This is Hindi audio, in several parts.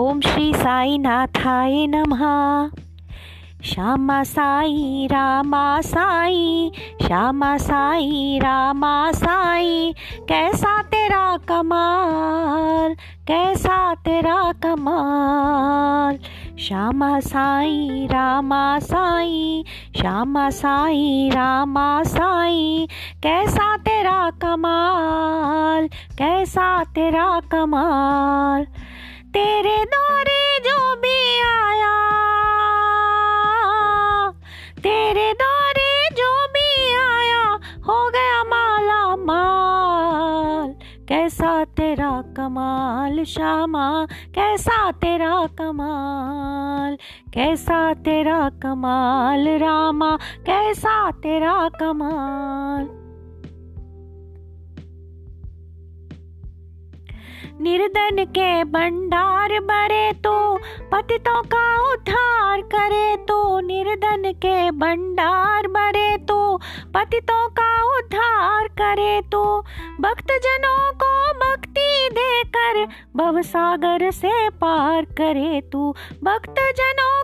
ओम श्री साई नाथाय नमः। श्यामा साई, रामा साई, श्यामा साई, रामा साई, कैसा तेरा कमाल, कैसा तेरा कमाल। श्यामा साई, रामा साई, श्यामा साई, रामा साई, कैसा तेरा कमाल, कैसा तेरा कमाल। तेरे दौरे जो भी आया, तेरे दौरे जो भी आया, हो गया माला माल कैसा तेरा कमाल, श्यामा, कैसा तेरा कमाल, कैसा तेरा कमाल, रामा, कैसा तेरा कमाल। निर्धन के भंडार भरे तो पतितों का उद्धार करे तो निर्धन के भंडार भरे तो पतितों का उद्धार करे तो भक्त जनों को भक्ति देकर भव सागर से पार करे तू भक्त जनों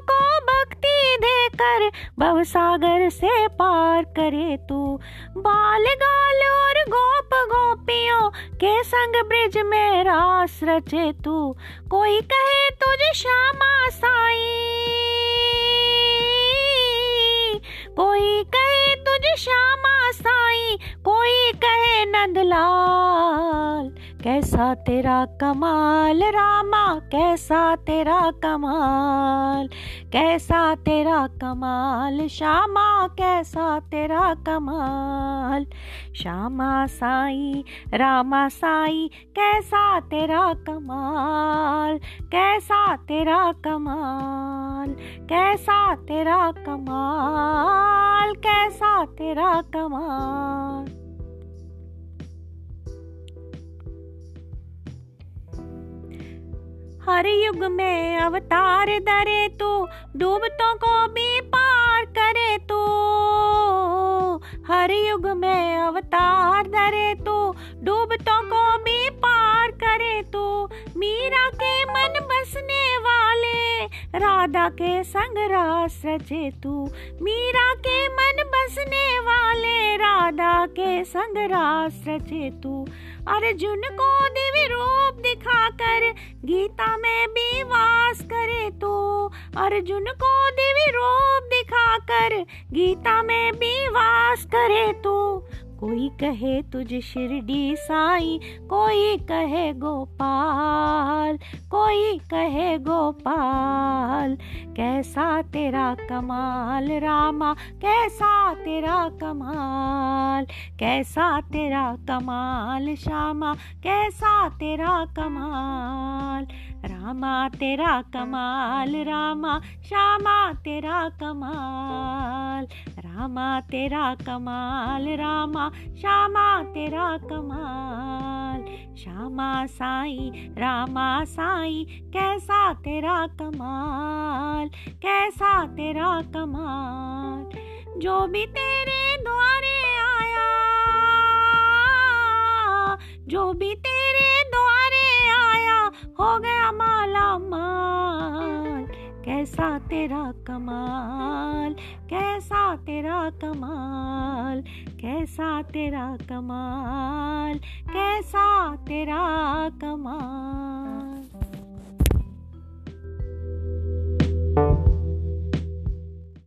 को भक्ति देकर भव सागर से पार करे तू। बाल गाल और गोप गोपियों के संग ब्रिज में रास रचे तू। कोई कहे तुझ श्यामा साई। कोई कहे तुझ श्यामा साई। कोई कहे नंदलाल। कैसा तेरा कमाल? रामा, कैसा तेरा कमाल? कैसा तेरा कमाल? श्यामा, कैसा तेरा कमाल? श्यामा साई, रामा साई, कैसा तेरा कमाल? कैसा तेरा कमाल? कैसा तेरा कमाल? कैसा तेरा कमाल? हर युग में अवतार धरे तो डूबतों को भी पार करे तो। हर युग में अवतार धरे तो डूबतों को भी पार करे तो। मीरा के मन बसने राधा के संग रास रचे तू मीरा के मन बसने वाले राधा के संग रास रचे तू अर्जुन को दिव्य रूप दिखाकर गीता में भी वास करे तो अर्जुन को दिव्य रूप दिखाकर गीता में भी वास करे तो कोई कहे तुझ शिरडी साई कोई कहे गोपाल कोई कहे गोपाल। कैसा तेरा कमाल रामा, कैसा तेरा कमाल, कैसा तेरा कमाल श्यामा, कैसा तेरा कमाल, रामा तेरा कमाल रामा, श्यामा तेरा कमाल, रामा तेरा कमाल रामा, श्यामा तेरा कमाल। श्यामा साई रामा साई कैसा तेरा कमाल, कैसा तेरा कमाल? जो भी तेरे द्वारे आया, जो भी तेरे द्वारे आया, हो गया माला माल कैसा तेरा कमाल? कैसा तेरा कमाल कैसा तेरा कमाल कैसा तेरा कमाल।